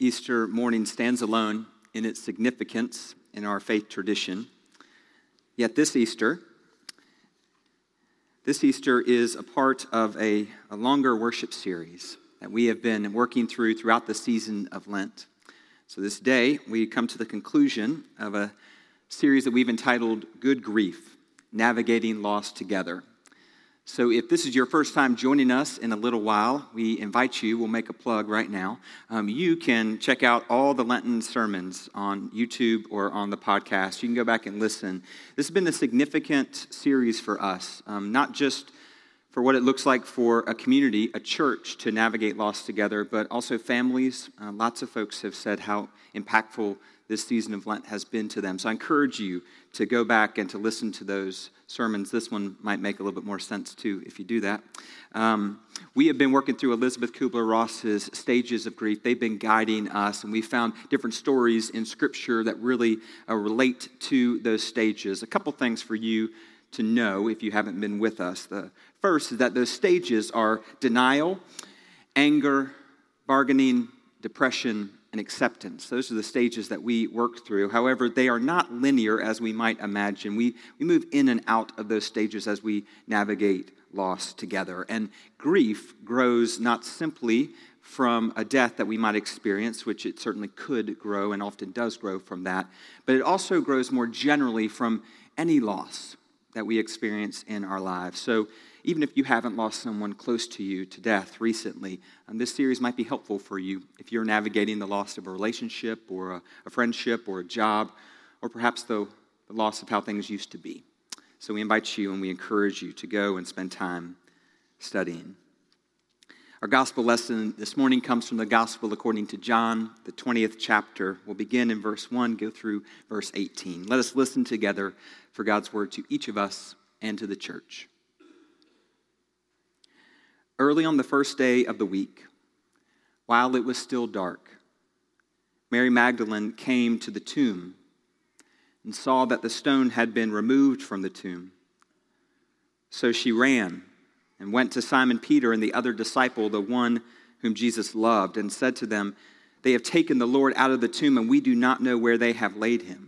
Easter morning stands alone in its significance in our faith tradition. Yet this Easter, this Easter is a part of a, a, longer worship series that we have been working through throughout the season of Lent. So this day, we come to the conclusion of a series that we've entitled Good Grief Navigating Loss Together. So, if this is your first time joining us in a little while, we invite you, we'll make a plug right now. Um, you can check out all the Lenten sermons on YouTube or on the podcast. You can go back and listen. This has been a significant series for us, um, not just for what it looks like for a community, a church to navigate loss together, but also families. Uh, lots of folks have said how impactful this season of Lent has been to them. So I encourage you to go back and to listen to those sermons. This one might make a little bit more sense too if you do that. Um, we have been working through Elizabeth Kubler Ross's stages of grief. They've been guiding us, and we found different stories in Scripture that really uh, relate to those stages. A couple things for you to know if you haven't been with us. The first is that those stages are denial, anger, bargaining, depression, and acceptance. Those are the stages that we work through. However, they are not linear as we might imagine. We, we move in and out of those stages as we navigate loss together. And grief grows not simply from a death that we might experience, which it certainly could grow and often does grow from that, but it also grows more generally from any loss that we experience in our lives. So, even if you haven't lost someone close to you to death recently, um, this series might be helpful for you if you're navigating the loss of a relationship or a, a friendship or a job, or perhaps the, the loss of how things used to be. So we invite you and we encourage you to go and spend time studying. Our gospel lesson this morning comes from the gospel according to John, the 20th chapter. We'll begin in verse 1, go through verse 18. Let us listen together for God's word to each of us and to the church. Early on the first day of the week, while it was still dark, Mary Magdalene came to the tomb and saw that the stone had been removed from the tomb. So she ran and went to Simon Peter and the other disciple, the one whom Jesus loved, and said to them, They have taken the Lord out of the tomb, and we do not know where they have laid him.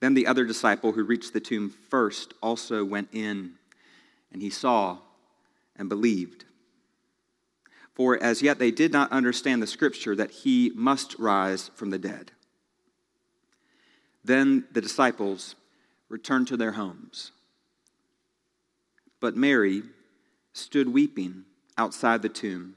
Then the other disciple who reached the tomb first also went in, and he saw and believed. For as yet they did not understand the scripture that he must rise from the dead. Then the disciples returned to their homes. But Mary stood weeping outside the tomb.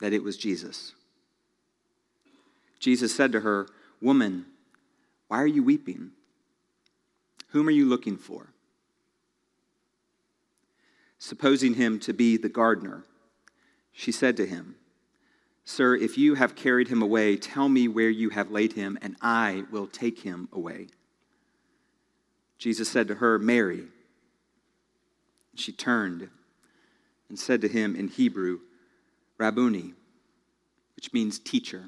that it was Jesus. Jesus said to her, Woman, why are you weeping? Whom are you looking for? Supposing him to be the gardener, she said to him, Sir, if you have carried him away, tell me where you have laid him, and I will take him away. Jesus said to her, Mary. She turned and said to him in Hebrew, Rabboni, which means teacher.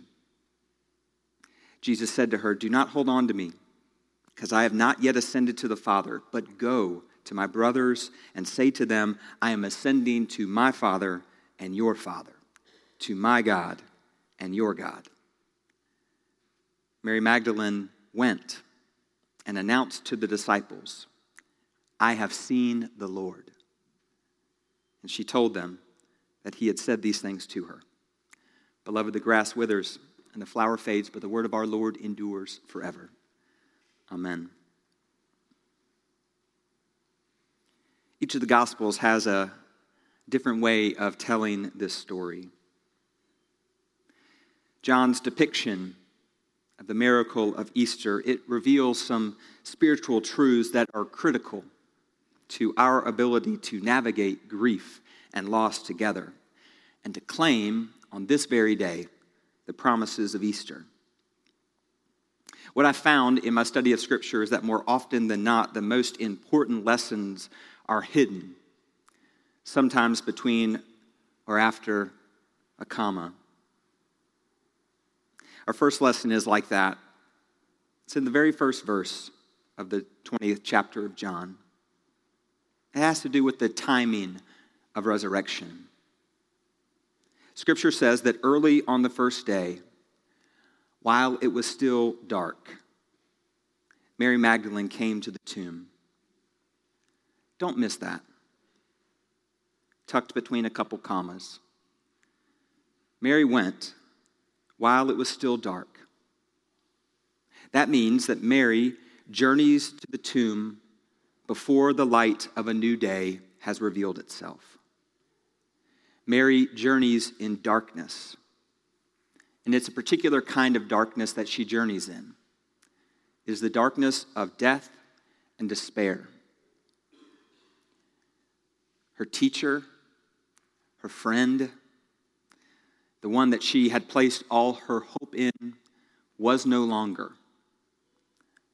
Jesus said to her, Do not hold on to me, because I have not yet ascended to the Father, but go to my brothers and say to them, I am ascending to my Father and your Father, to my God and your God. Mary Magdalene went and announced to the disciples, I have seen the Lord. And she told them, that he had said these things to her. Beloved, the grass withers and the flower fades, but the word of our Lord endures forever. Amen. Each of the Gospels has a different way of telling this story. John's depiction of the miracle of Easter, it reveals some spiritual truths that are critical to our ability to navigate grief and loss together and to claim on this very day the promises of Easter. What I found in my study of Scripture is that more often than not, the most important lessons are hidden, sometimes between or after a comma. Our first lesson is like that. It's in the very first verse of the 20th chapter of John. It has to do with the timing of resurrection. Scripture says that early on the first day, while it was still dark, Mary Magdalene came to the tomb. Don't miss that. Tucked between a couple commas. Mary went while it was still dark. That means that Mary journeys to the tomb before the light of a new day has revealed itself. Mary journeys in darkness. And it's a particular kind of darkness that she journeys in. It is the darkness of death and despair. Her teacher, her friend, the one that she had placed all her hope in, was no longer.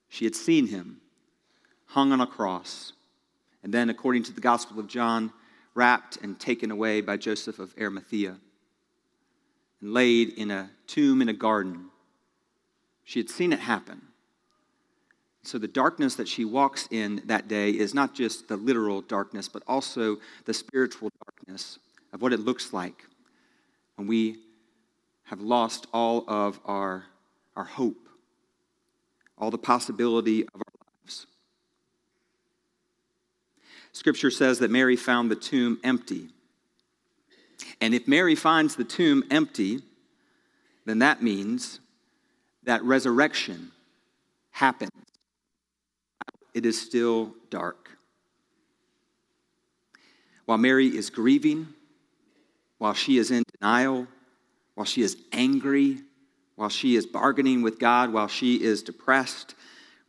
She had seen him hung on a cross, and then, according to the Gospel of John, wrapped and taken away by Joseph of Arimathea and laid in a tomb in a garden. She had seen it happen. So, the darkness that she walks in that day is not just the literal darkness, but also the spiritual darkness of what it looks like when we have lost all of our, our hope, all the possibility of our lives. Scripture says that Mary found the tomb empty. And if Mary finds the tomb empty, then that means that resurrection happens. It is still dark. While Mary is grieving, while she is in denial, while she is angry, while she is bargaining with God, while she is depressed,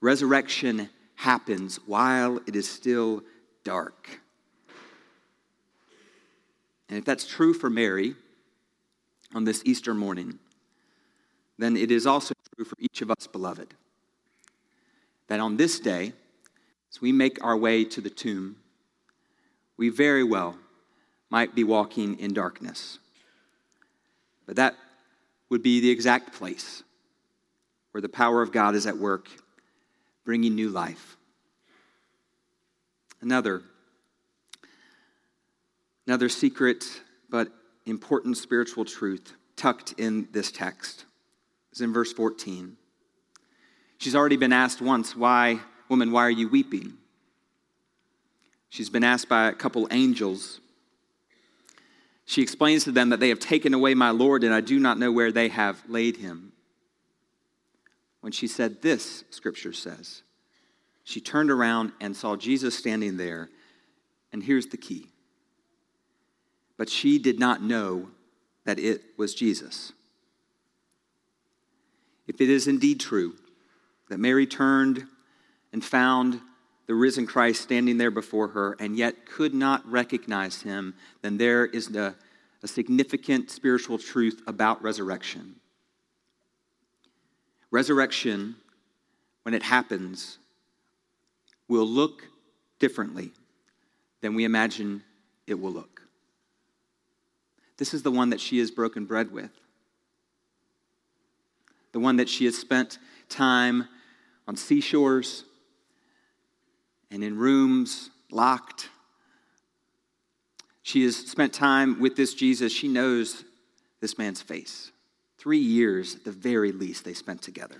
resurrection happens while it is still dark. And if that's true for Mary on this Easter morning, then it is also true for each of us, beloved, that on this day, as we make our way to the tomb, we very well might be walking in darkness. But that would be the exact place where the power of God is at work, bringing new life. Another, another secret but important spiritual truth tucked in this text is in verse 14. She's already been asked once, Why, woman, why are you weeping? She's been asked by a couple angels she explains to them that they have taken away my Lord, and I do not know where they have laid him. When she said this, Scripture says, she turned around and saw Jesus standing there. And here's the key. But she did not know that it was Jesus. If it is indeed true that Mary turned and found the risen Christ standing there before her and yet could not recognize him, then there is a, a significant spiritual truth about resurrection. Resurrection, when it happens, will look differently than we imagine it will look. This is the one that she has broken bread with, the one that she has spent time on seashores and in rooms locked. She has spent time with this Jesus. She knows this man's face. Three years, at the very least, they spent together.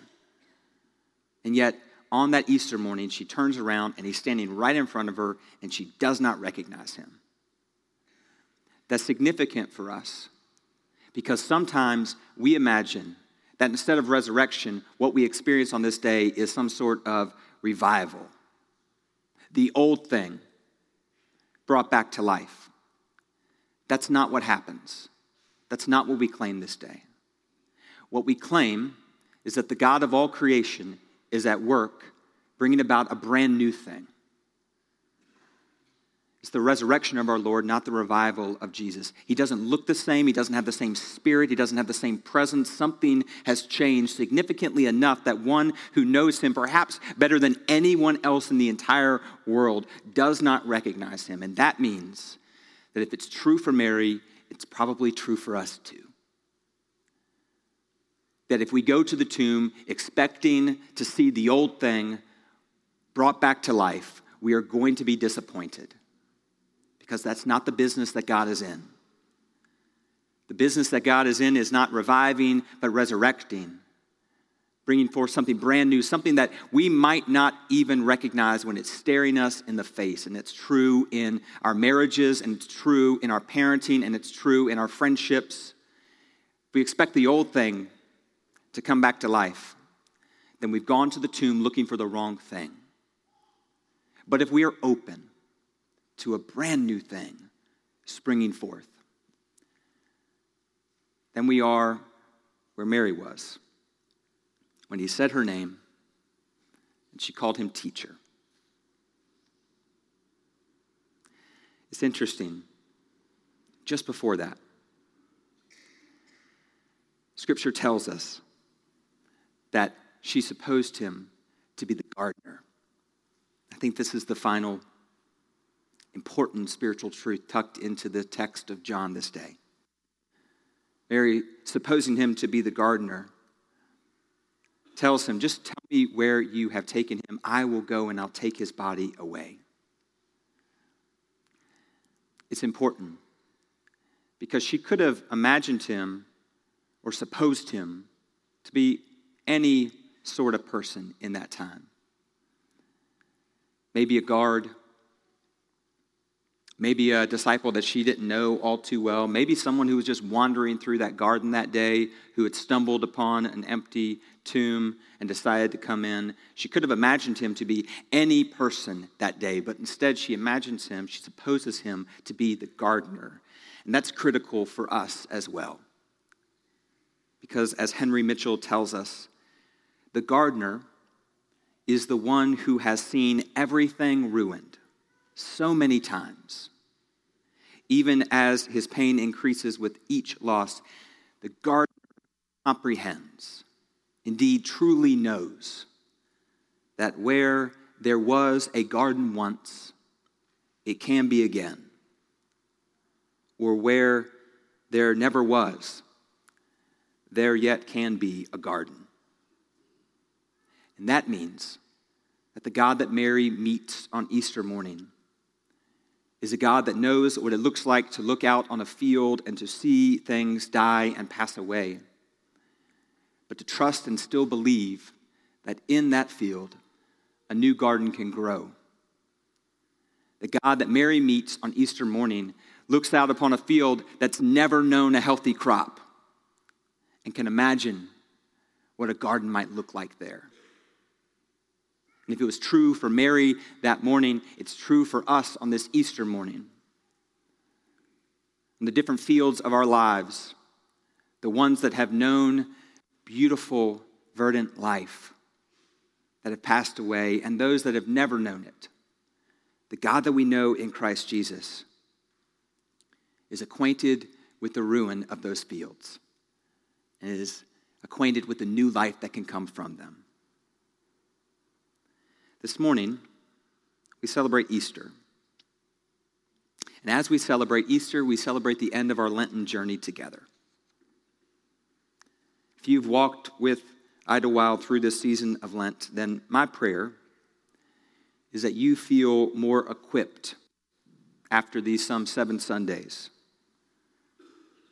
And yet, on that Easter morning, she turns around and he's standing right in front of her and she does not recognize him. That's significant for us Because sometimes we imagine that instead of resurrection, what we experience on this day is some sort of revival. The old thing brought back to life. That's not what happens. That's not what we claim this day. What we claim is that the God of all creation is at work bringing about a brand new thing. It's the resurrection of our Lord, not the revival of Jesus. He doesn't look the same. He doesn't have the same spirit. He doesn't have the same presence. Something has changed significantly enough that one who knows him, perhaps better than anyone else in the entire world, does not recognize him. And that means that if it's true for Mary, it's probably true for us too. That if we go to the tomb expecting to see the old thing brought back to life, we are going to be disappointed because that's not the business that God is in. The business that God is in is not reviving, but resurrecting, bringing forth something brand new, something that we might not even recognize when it's staring us in the face. And it's true in our marriages, and it's true in our parenting, and it's true in our friendships. We expect the old thing to come back to life, then we've gone to the tomb looking for the wrong thing. But if we are open, to a brand new thing springing forth. Then we are where Mary was when he said her name and she called him teacher. It's interesting. Just before that, Scripture tells us that she supposed him to be the gardener. I think this is the final important spiritual truth tucked into the text of John this day. Mary, supposing him to be the gardener, tells him, Just tell me where you have taken him. I will go and I'll take his body away. It's important because she could have imagined him or supposed him to be any sort of person in that time. Maybe a guard maybe a disciple that she didn't know all too well, maybe someone who was just wandering through that garden that day who had stumbled upon an empty tomb and decided to come in. She could have imagined him to be any person that day, but instead she imagines him, she supposes him to be the gardener. And that's critical for us as well. Because as Henry Mitchell tells us, the gardener is the one who has seen everything ruined so many times. Even as his pain increases with each loss, the gardener comprehends, indeed truly knows, that where there was a garden once, it can be again. Or where there never was, there yet can be a garden. And that means that the God that Mary meets on Easter morning is a God that knows what it looks like to look out on a field and to see things die and pass away, but to trust and still believe that in that field, a new garden can grow. The God that Mary meets on Easter morning looks out upon a field that's never known a healthy crop and can imagine what a garden might look like there. And if it was true for Mary that morning, it's true for us on this Easter morning. In the different fields of our lives, the ones that have known beautiful, verdant life that have passed away, and those that have never known it, the God that we know in Christ Jesus is acquainted with the ruin of those fields and is acquainted with the new life that can come from them. This morning, we celebrate Easter. And as we celebrate Easter, we celebrate the end of our Lenten journey together. If you've walked with Idlewild through this season of Lent, then my prayer is that you feel more equipped after these some seven Sundays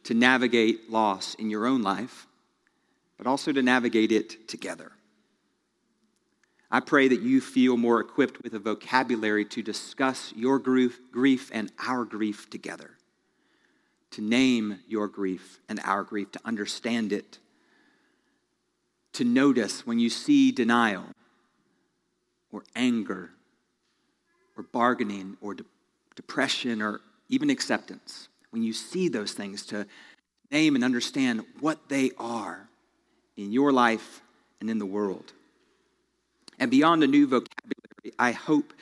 to navigate loss in your own life, but also to navigate it together. I pray that you feel more equipped with a vocabulary to discuss your grief, grief and our grief together, to name your grief and our grief, to understand it, to notice when you see denial or anger or bargaining or de- depression or even acceptance. When you see those things, to name and understand what they are in your life and in the world. And beyond a new vocabulary, I hope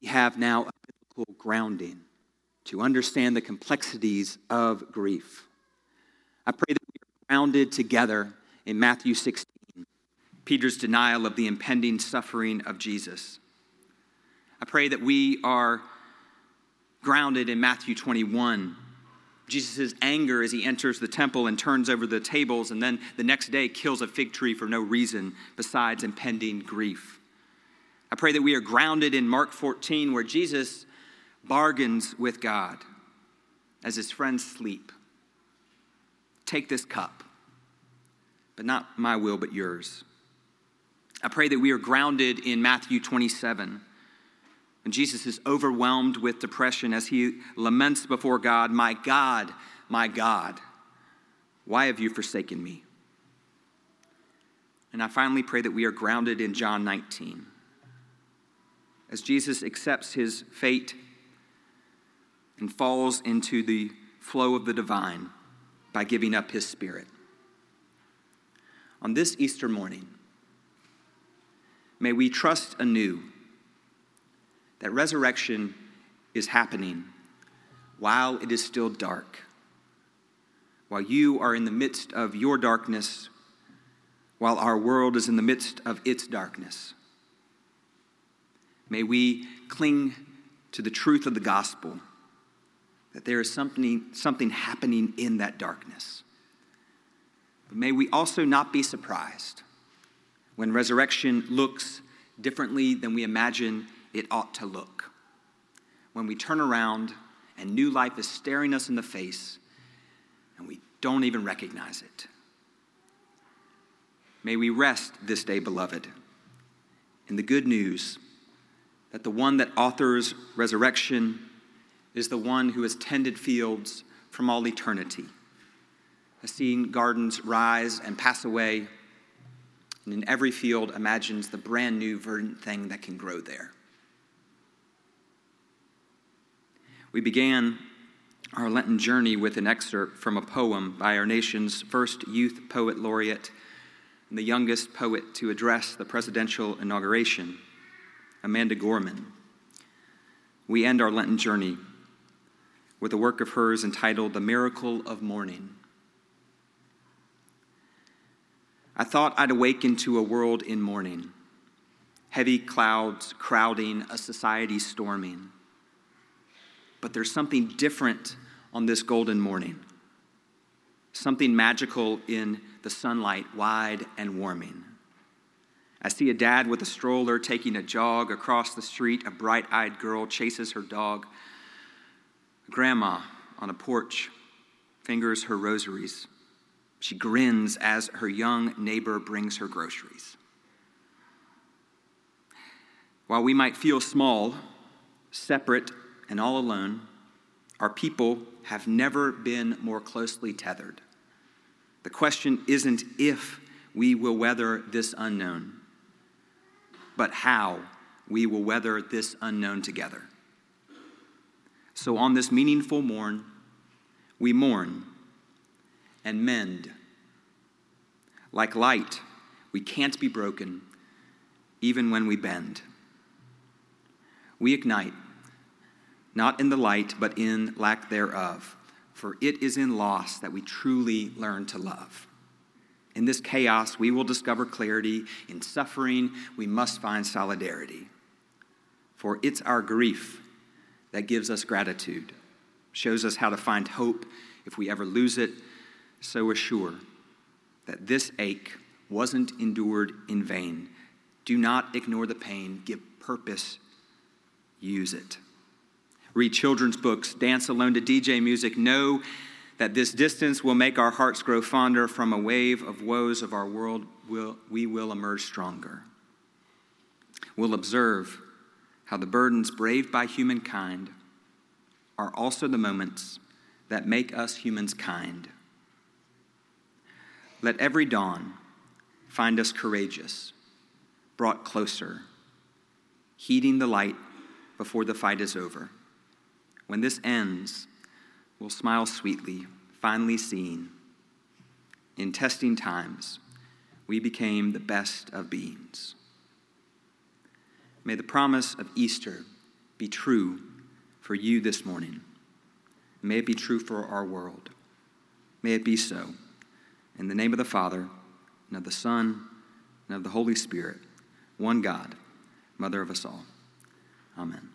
we have now a biblical grounding to understand the complexities of grief. I pray that we are grounded together in Matthew 16, Peter's denial of the impending suffering of Jesus. I pray that we are grounded in Matthew 21, Jesus' anger as he enters the temple and turns over the tables, and then the next day kills a fig tree for no reason besides impending grief. I pray that we are grounded in Mark 14, where Jesus bargains with God as his friends sleep. Take this cup, but not my will, but yours. I pray that we are grounded in Matthew 27 and Jesus is overwhelmed with depression as he laments before God, My God, my God, why have you forsaken me? And I finally pray that we are grounded in John 19. As Jesus accepts his fate and falls into the flow of the divine by giving up his spirit. On this Easter morning, may we trust anew that resurrection is happening while it is still dark, while you are in the midst of your darkness, while our world is in the midst of its darkness. May we cling to the truth of the gospel that there is something, something happening in that darkness. But may we also not be surprised when resurrection looks differently than we imagine it ought to look. When we turn around and new life is staring us in the face and we don't even recognize it. May we rest this day, beloved, in the good news that the one that authors resurrection is the one who has tended fields from all eternity, has seen gardens rise and pass away, and in every field imagines the brand new verdant thing that can grow there. We began our Lenten journey with an excerpt from a poem by our nation's first youth poet laureate and the youngest poet to address the presidential inauguration, Amanda Gorman. We end our Lenten journey with a work of hers entitled The Miracle of Morning. I thought I'd awaken to a world in mourning, heavy clouds crowding, a society storming but there's something different on this golden morning. Something magical in the sunlight, wide and warming. I see a dad with a stroller taking a jog across the street. A bright eyed girl chases her dog. Grandma on a porch fingers her rosaries. She grins as her young neighbor brings her groceries. While we might feel small, separate, and all alone, our people have never been more closely tethered. The question isn't if we will weather this unknown, but how we will weather this unknown together. So, on this meaningful morn, we mourn and mend. Like light, we can't be broken even when we bend. We ignite not in the light, but in lack thereof. For it is in loss that we truly learn to love. In this chaos, we will discover clarity. In suffering, we must find solidarity. For it's our grief that gives us gratitude, shows us how to find hope if we ever lose it. So assure that this ache wasn't endured in vain. Do not ignore the pain, give purpose, use it read children's books, dance alone to DJ music, know that this distance will make our hearts grow fonder from a wave of woes of our world, will, we will emerge stronger. We'll observe how the burdens braved by humankind are also the moments that make us humans kind. Let every dawn find us courageous, brought closer, heeding the light before the fight is over. When this ends, we'll smile sweetly, finally seeing. In testing times, we became the best of beings. May the promise of Easter be true for you this morning. May it be true for our world. May it be so. In the name of the Father, and of the Son, and of the Holy Spirit, one God, Mother of us all. Amen.